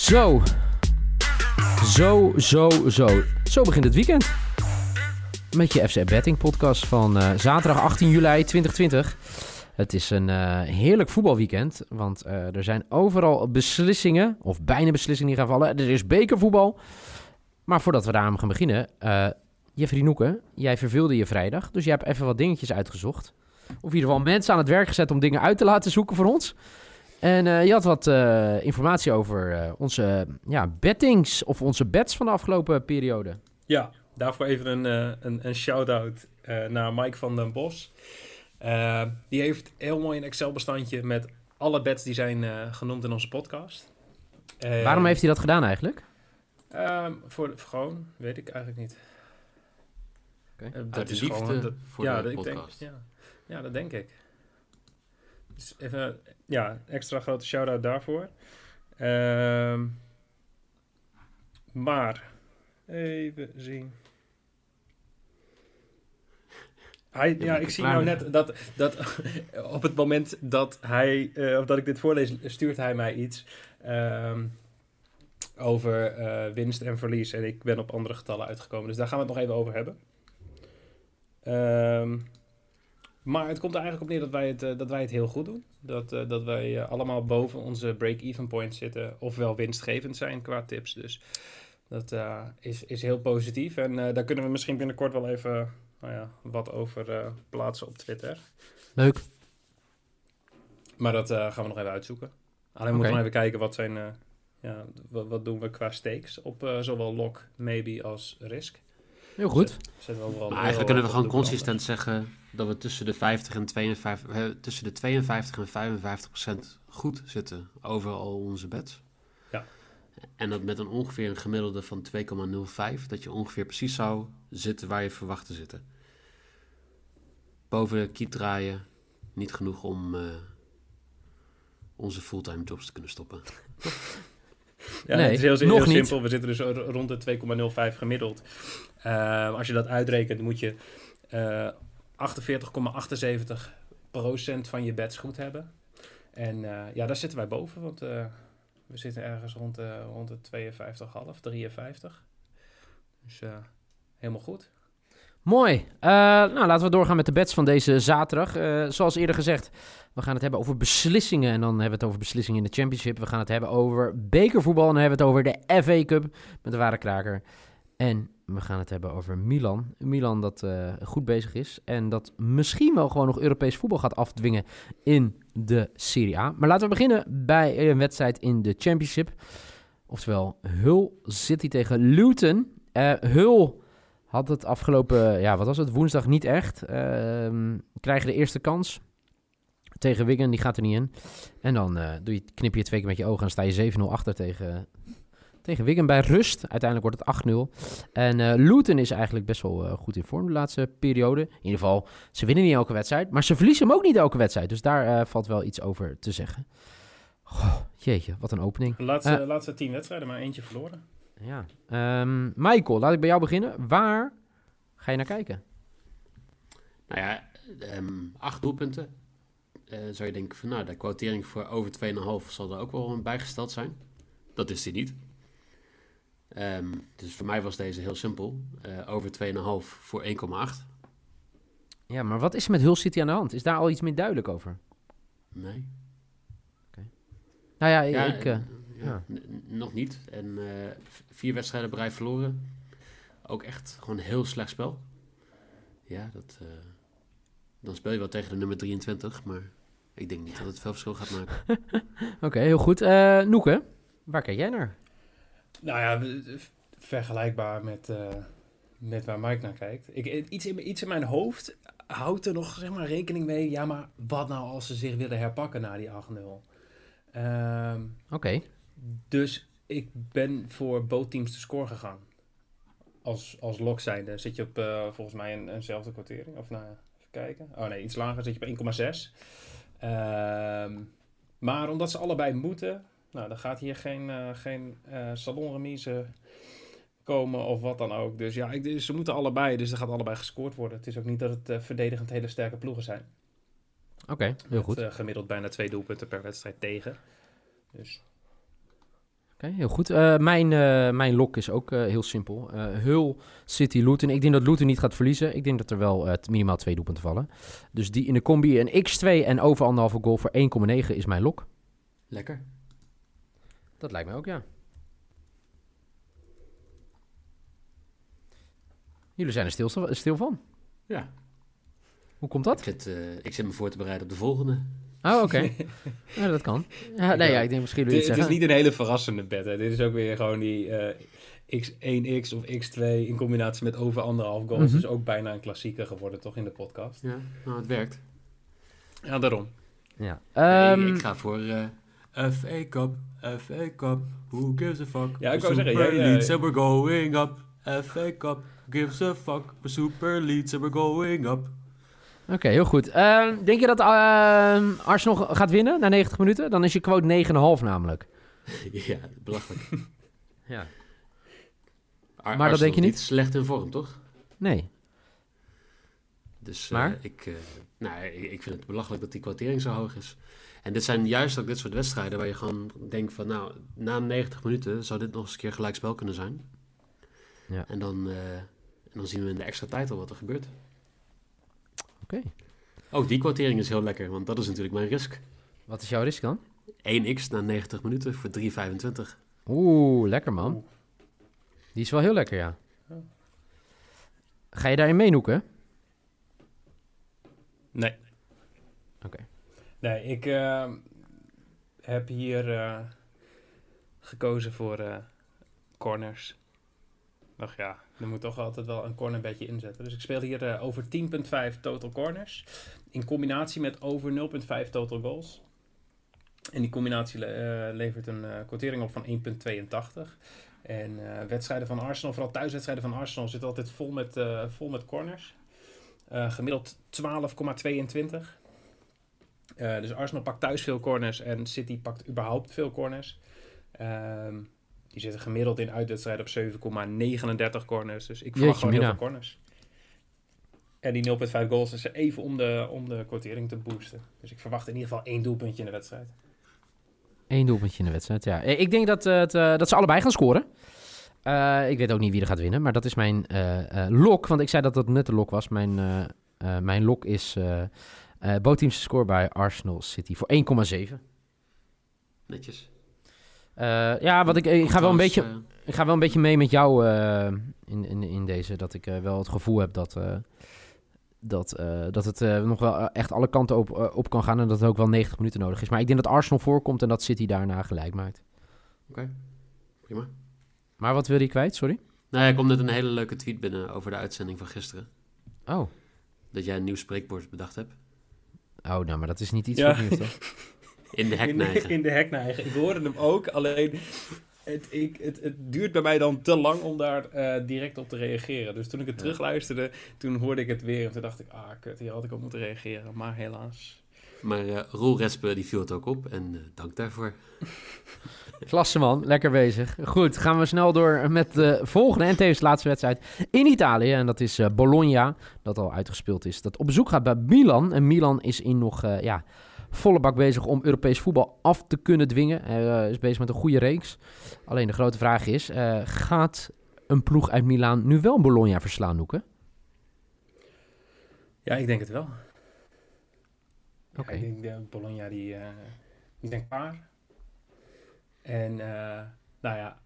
Zo. Zo, zo, zo. Zo begint het weekend. Met je FC Betting podcast van uh, zaterdag 18 juli 2020. Het is een uh, heerlijk voetbalweekend, want uh, er zijn overal beslissingen, of bijna beslissingen die gaan vallen. Er is bekervoetbal. Maar voordat we daaraan gaan beginnen, Jeffrey Noeken, jij verveelde je vrijdag, dus jij hebt even wat dingetjes uitgezocht. Of in ieder geval mensen aan het werk gezet om dingen uit te laten zoeken voor ons. En uh, je had wat uh, informatie over uh, onze ja, bettings of onze bets van de afgelopen periode. Ja, daarvoor even een, een, een shout-out naar Mike van den Bos. die heeft heel mooi een Excel-bestandje met alle bets die zijn genoemd in onze podcast. Waarom heeft hij dat gedaan eigenlijk? Ehm, voor, voor, gewoon, weet ik eigenlijk niet. Okay. dat is gewoon dat, voor ja, de dat, podcast. Ik denk, ja, ja, dat denk ik. Dus even, ja, extra grote shout-out daarvoor. Uh, maar, even zien. Hij, ja, ik zie nou net dat, dat op het moment dat hij, uh, of dat ik dit voorlees, stuurt hij mij iets uh, over uh, winst en verlies. En ik ben op andere getallen uitgekomen. Dus daar gaan we het nog even over hebben. Um, maar het komt er eigenlijk op neer dat wij het, uh, dat wij het heel goed doen. Dat, uh, dat wij uh, allemaal boven onze break-even point zitten. Ofwel winstgevend zijn qua tips. Dus dat is, is heel positief. En daar kunnen we misschien binnenkort wel even nou ja, wat over plaatsen op Twitter. Leuk. Maar dat gaan we nog even uitzoeken. Alleen okay. moeten we even kijken wat zijn... ja, wat, wat doen we qua stakes op zowel lock, maybe als risk. Heel goed. Zet, maar eigenlijk kunnen we gewoon consistent zeggen dat we tussen de 50 en 52, eh, tussen de 52 en 55 procent goed zitten over al onze bets. Ja. En dat met een ongeveer een gemiddelde van 2,05, dat je ongeveer precies zou zitten waar je verwacht te zitten. Boven de kiet draaien, niet genoeg om uh, onze fulltime jobs te kunnen stoppen. Ja, nee, het is heel, simpel. Niet. We zitten dus rond de 2,05 gemiddeld. Uh, als je dat uitrekent, moet je uh, 48,78 procent van je bets goed hebben. En uh, ja, daar zitten wij boven, want we zitten ergens rond, rond de 52,5, 53. Dus helemaal goed. Mooi. nou, laten we doorgaan met de bets van deze zaterdag. zoals eerder gezegd, we gaan het hebben over beslissingen. En dan hebben we het over beslissingen in de Championship. We gaan het hebben over bekervoetbal. En dan hebben we het over de FA Cup met de ware kraker. En we gaan het hebben over Milan. Milan dat uh, goed bezig is. En dat misschien wel gewoon nog Europees voetbal gaat afdwingen in de Serie A. Maar laten we beginnen bij een wedstrijd in de Championship. Oftewel Hull City tegen Luton. Uh, Hull had het afgelopen, ja wat was het, woensdag niet echt. Uh, krijgen de eerste kans tegen Wigan, die gaat er niet in. En dan uh, doe je, knip je twee keer met je ogen en sta je 7-0 achter tegen, tegen Wigan bij rust. Uiteindelijk wordt het 8-0. En uh, Luton is eigenlijk best wel uh, goed in vorm de laatste periode. In ieder geval, ze winnen niet elke wedstrijd, maar ze verliezen hem ook niet elke wedstrijd. Dus daar valt wel iets over te zeggen. Goh, jeetje, wat een opening. De laatste, laatste tien wedstrijden, maar eentje verloren. Ja. Um, Michael, laat ik bij jou beginnen. Waar ga je naar kijken? Nou ja, um, acht doelpunten uh, zou je denken van nou, de quotering voor over 2,5 zal er ook wel bijgesteld zijn. Dat is die niet. Um, dus voor mij was deze heel simpel. Uh, over 2,5 voor 1,8. Ja, maar wat is er met Hull City aan de hand? Is daar al iets meer duidelijk over? Nee. Okay. Nou ja, ja ik... Uh, ja. Nog niet. En vier wedstrijden bereid verloren. Ook echt gewoon een heel slecht spel. Ja, dat... dan speel je wel tegen de nummer 23, maar ik denk niet dat het veel verschil gaat maken. Oké, okay, heel goed. Uh, Noeke, waar kijk jij naar? Nou ja, vergelijkbaar met, uh, met waar Mike naar kijkt. Ik, iets, in, iets in mijn hoofd houdt er nog zeg maar, rekening mee. Ja, maar wat nou als ze zich willen herpakken na die 8-0? Um, Oké. Okay. Dus ik ben voor bootteams te score gegaan. Als, als lok zijnde zit je op uh, volgens mij een, eenzelfde kwartering. Of nou, even kijken. Oh nee, iets lager zit je op 1,6. Um, maar omdat ze allebei moeten, nou, dan gaat hier geen, uh, geen uh, salonremise komen of wat dan ook. Dus ja, ik, ze moeten allebei, dus er gaat allebei gescoord worden. Het is ook niet dat het verdedigend hele sterke ploegen zijn. Oké, okay, heel goed. gemiddeld bijna twee doelpunten per wedstrijd tegen. Dus. Oké, Oké, heel goed. Eh, mijn, eh, mijn lok is ook eh, heel simpel. Hull, City, Luton. Ik denk dat Luton niet gaat verliezen. Ik denk dat er wel minimaal twee doelpunten vallen. Dus die in de combi een x2 en over anderhalve goal voor 1,9 is mijn lok. Lekker. Dat lijkt mij ook, ja. Jullie zijn er stil, stil van. Ja. Hoe komt Ik dat? zit, eh, ik zit me voor te bereiden op de volgende. Oh, oké. ja, dat kan. Ja, nee, ja, ik denk misschien Het, jullie het is zeggen. niet een hele verrassende bet. Hè. Dit is ook weer gewoon die eh, X1X of X2 in combinatie met over anderhalf goals. Mhm. is ook bijna een klassieker geworden, toch, in de podcast. Ja, nou, het werkt. Ja, daarom. Ja. Nee, Ehm, ik ga voor eh FA Cup, FA Cup, who gives a fuck? Ja, ik wou zeggen, Super jij, eh, Leeds and we're going up. FA Cup, gives a fuck? The Super Leeds and we're going up. Oké, heel goed. Ehm, denk je dat ehm, Arsenal gaat winnen na 90 minuten? Dan is je quote 9,5 namelijk. ja, belachelijk. Ja. Ar- Maar dat denk je niet? slecht in vorm, toch? Nee. Dus eh, Maar? ik, eh, nou, ik, vind het belachelijk dat die kwartering zo hoog is. En dit zijn juist ook dit soort wedstrijden waar je gewoon denkt van... nou, na 90 minuten zou dit nog eens een keer gelijkspel kunnen zijn. Ja. En, dan, eh, en dan zien we in de extra tijd al wat er gebeurt. Oké. Ook die kwartering is heel lekker, want dat is natuurlijk mijn risk. Wat is jouw risk dan? 1x na 90 minuten voor 3,25. Oeh, lekker man. Oeh. Die is wel heel lekker, ja. Ja. Ga je daarin meenoeken? Nee. Oké. Nee, ik eh, heb hier eh, gekozen voor eh, corners. Ach ja, er moet toch altijd wel een cornerbedje inzetten. Dus ik speel hier eh, over 10.5 total corners. In combinatie met over 0.5 total goals. En die combinatie eh, levert een eh quotering op van 1.82. En wedstrijden van Arsenal, vooral thuiswedstrijden van Arsenal, zitten altijd vol met, vol met corners. Gemiddeld 12,22. Eh, dus Arsenal pakt thuis veel corners en City pakt überhaupt veel corners. Ehm, die zitten gemiddeld in uitwedstrijden op 7,39 corners. Dus ik verwacht gewoon heel veel corners. En die 0,5 goals is er even om de, om de quotering te boosten. Dus ik verwacht in ieder geval één doelpuntje in de wedstrijd. Eén doelpuntje in de wedstrijd, ja. Eh, Ik denk dat, eh, het, eh, dat ze allebei gaan scoren. Eh, ik weet ook niet wie er gaat winnen, maar dat is mijn eh, eh, lok. Want ik zei dat dat net de lok was. Mijn, eh, eh, mijn lok is eh eh bootteams score bij Arsenal City voor 1,7. Netjes. Eh, ja, wat ik, ik, ga wel een beetje, eh, ik ga wel een beetje mee met jou eh, in, in, in deze. Dat ik eh, wel het gevoel heb dat, eh, dat, eh, dat het eh, nog wel echt alle kanten op, op kan gaan. En dat het ook wel 90 minuten nodig is. Maar ik denk dat Arsenal voorkomt en dat City daarna gelijk maakt. prima. Maar wat wil je kwijt? Sorry. Nou, er komt net een hele leuke tweet binnen over de uitzending van gisteren. Oh. Dat jij een nieuw spreekwoord bedacht hebt. Oh, nou, maar dat is niet iets Ja. voor nieuws, toch? In de In heknijgen. de, in de heknijgen. Ik hoorde hem ook, alleen het, ik, het, het duurt bij mij dan te lang om daar eh, direct op te reageren. Dus toen ik het Ja. terugluisterde, toen hoorde ik het weer en toen dacht ik, ah kut, hier had ik op moeten reageren. Maar helaas. Maar eh Roel Respe die viel het ook op en eh, dank daarvoor. Klasse man, lekker bezig. Goed, gaan we snel door met de volgende en tevens de laatste wedstrijd in Italië. En dat is eh, Bologna, dat al uitgespeeld is. Dat op bezoek gaat bij Milan. En Milan is in nog eh, ja, volle bak bezig om Europees voetbal af te kunnen dwingen. Hij eh, is bezig met een goede reeks. Alleen de grote vraag is, eh, gaat een ploeg uit Milaan nu wel Bologna verslaan, Noeke? Ja, ik denk het wel. Oké. Ja, ik denk dat Bologna die, eh die denkt paar. En eh, nou ja,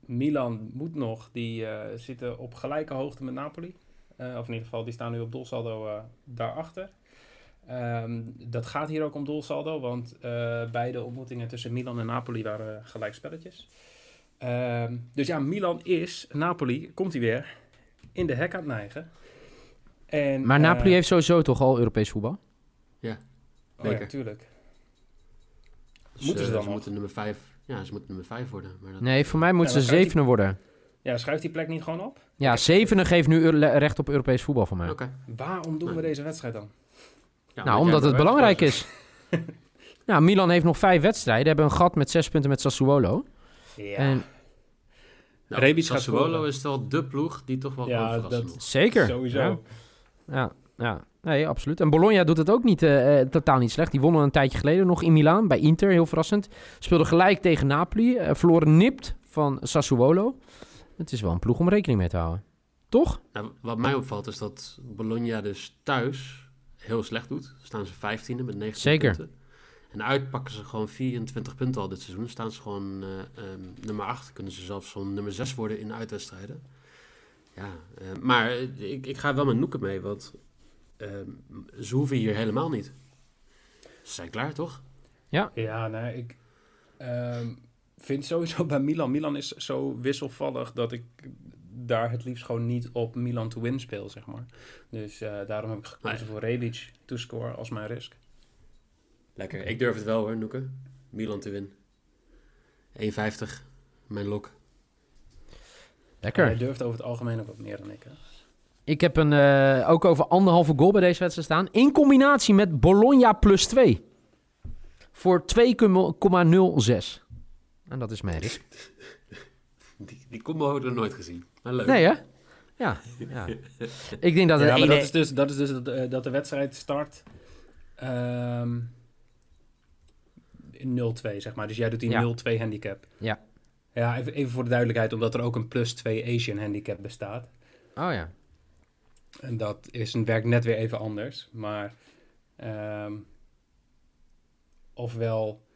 Milan moet nog. Die eh, zitten op gelijke hoogte met Napoli. Eh, of in ieder geval, die staan nu op doelsaldo eh, daarachter. Ehm, dat gaat hier ook om doelsaldo, want eh, beide ontmoetingen tussen Milan en Napoli waren gelijk spelletjes. Ehm, dus ja, Milan is, Napoli, komt hij weer, in de hek aan het neigen. En, Maar eh, Napoli heeft sowieso toch al Europees voetbal? Oh ja, Beker. natuurlijk. Dus, Moeten ze eh, dan ze nog? moeten nummer 5. Ja, ze moeten nummer 5 worden. Maar dat, Nee, voor mij moeten Ja, ze zevende worden. Ja, schuift die plek niet gewoon op? Ja, zevende geeft nu recht op Europees voetbal voor mij. Oké. Waarom doen we deze wedstrijd dan? Ja, nou, omdat het belangrijk is. nou, Milan heeft nog vijf wedstrijden. Hebben een gat met zes punten met Sassuolo. Ja, En Nou, Rebic Sassuolo is wel de ploeg die toch wel Ja, dat- zeker. sowieso. Ja, ja. ja. Nee, absoluut. En Bologna doet het ook niet, eh, eh, totaal niet slecht. Die wonnen een tijdje geleden nog in Milaan bij Inter, heel verrassend. Speelden gelijk tegen Napoli, eh, verloren nipt van Sassuolo. Het is wel een ploeg om rekening mee te houden. Toch? Nou, wat mij opvalt is dat Bologna dus thuis heel slecht doet. Staan ze 15e met 19 Zeker. punten. En uit pakken ze gewoon 24 punten al dit seizoen. Staan ze gewoon eh, ehm, nummer 8. Kunnen ze zelfs zo'n nummer 6 worden in de uitwedstrijden. Ja, eh, maar ik, ik ga wel met Noeken mee, want ehm, ze hoeven hier helemaal niet. Ze zijn klaar, toch? Ja, nee, ik ehm, vind sowieso bij Milan. Milan is zo wisselvallig dat ik daar het liefst gewoon niet op Milan to win speel, zeg maar. Dus eh, daarom heb ik gekozen Nee. voor Rebic to score als mijn risk. Lekker. Ik durf het wel hoor, Noeken. Milan te winnen. 1,50. Mijn lok. Lekker. Hij durft over het algemeen ook wat meer dan ik. Hè? Ik heb een, eh, ook over anderhalve goal bij deze wedstrijd staan. In combinatie met Bologna plus 2. Voor 2,06. En dat is mijn risk. Die, die combo hadden we nooit gezien. Maar leuk. Nee, hè? Ja. ja. Ik denk dat het Ja, maar ene- dat is dus, dat, is dus dat, eh, dat de wedstrijd start ehm 0-2, zeg maar. Dus jij doet die Ja. 0-2 handicap. Ja. Ja, even, even voor de duidelijkheid, omdat er ook een plus 2 Asian handicap bestaat. Oh ja. En dat is een werkt net weer even anders. Maar ehm, ofwel,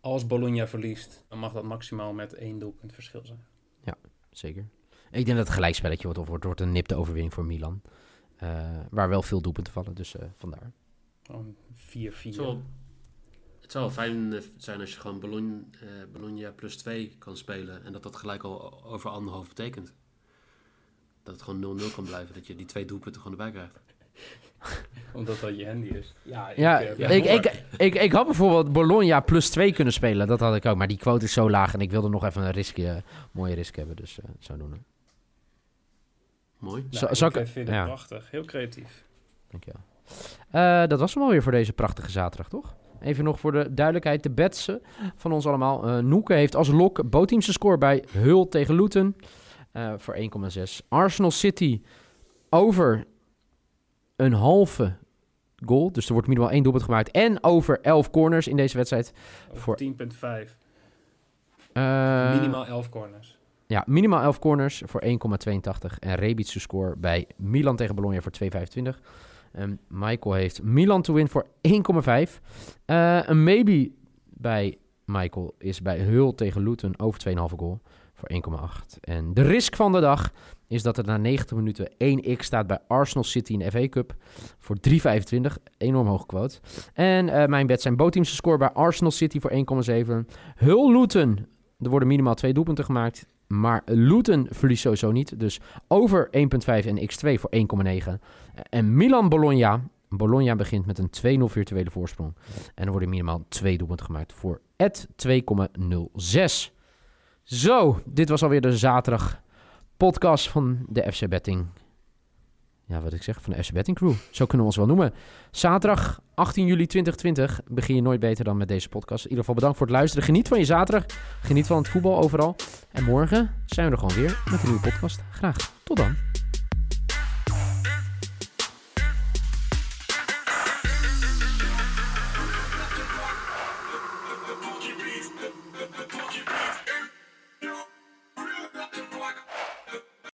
als Bologna verliest, dan mag dat maximaal met één doelpunt verschil zijn. Zeker. Ik denk dat het gelijkspelletje wordt of wordt, wordt een nipte overwinning voor Milan. Eh, waar wel veel doelpunten vallen, dus eh, vandaar. Gewoon 4-4. Het zou, wel- het zou wel fijn eh, zijn als je gewoon Bologna, eh, Bologna plus 2 kan spelen. En dat dat gelijk al over anderhalf betekent. Dat het gewoon 0-0 kan blijven. Dat je die twee doelpunten gewoon erbij krijgt. Omdat dat je handy is. Ja, ik, Ja, ik, ik, ik, ik, had bijvoorbeeld Bologna plus 2 kunnen spelen. Dat had ik ook. Maar die quote is zo laag en ik wilde nog even een risk, eh, mooie risk hebben. Dus eh zo doen. we. Mooi. Nou, ik ik- eh, vind het ja. prachtig. Heel creatief. Dankjewel. Eh dat was hem alweer voor deze prachtige zaterdag, toch? Even nog voor de duidelijkheid, de bets eh, van ons allemaal. Eh Noeke heeft als lok bootteamse score bij Hul tegen Luton eh, voor 1,6. Arsenal City over een halve goal. Dus er wordt minimaal één doelpunt gemaakt. En over 11 corners in deze wedstrijd. Over Voor- 10,5. Eh, Minimaal 11 corners. Ja, minimaal 11 corners voor 1,82. En Rebitse score bij Milan tegen Bologna voor 2,25. En Michael heeft Milan to win voor 1,5. Eh, een maybe bij Michael is bij Hul tegen Luton over 2,5 goal voor 1,8. En de risk van de dag is dat er na 90 minuten 1x staat bij Arsenal City in de FA Cup voor 3,25. Enorm hoge quote. En eh, mijn bet zijn bootteamse score bij Arsenal City voor 1,7. Hul Luton. Er worden minimaal twee doelpunten gemaakt. Maar Luton verliest sowieso niet. Dus over 1,5 en x2 voor 1,9. En Milan-Bologna. Bologna begint met een 2-0 virtuele voorsprong. En er worden minimaal twee doelpunten gemaakt voor het 2,06. Zo, dit was alweer de zaterdag podcast van de FC Betting. Ja, wat ik zeg, van de FC Betting Crew. Zo kunnen we ons wel noemen. Zaterdag 18 juli 2020 begin je nooit beter dan met deze podcast. In ieder geval bedankt voor het luisteren. Geniet van je zaterdag. Geniet van het voetbal overal. En morgen zijn we er gewoon weer met een nieuwe podcast. Graag. Tot dan.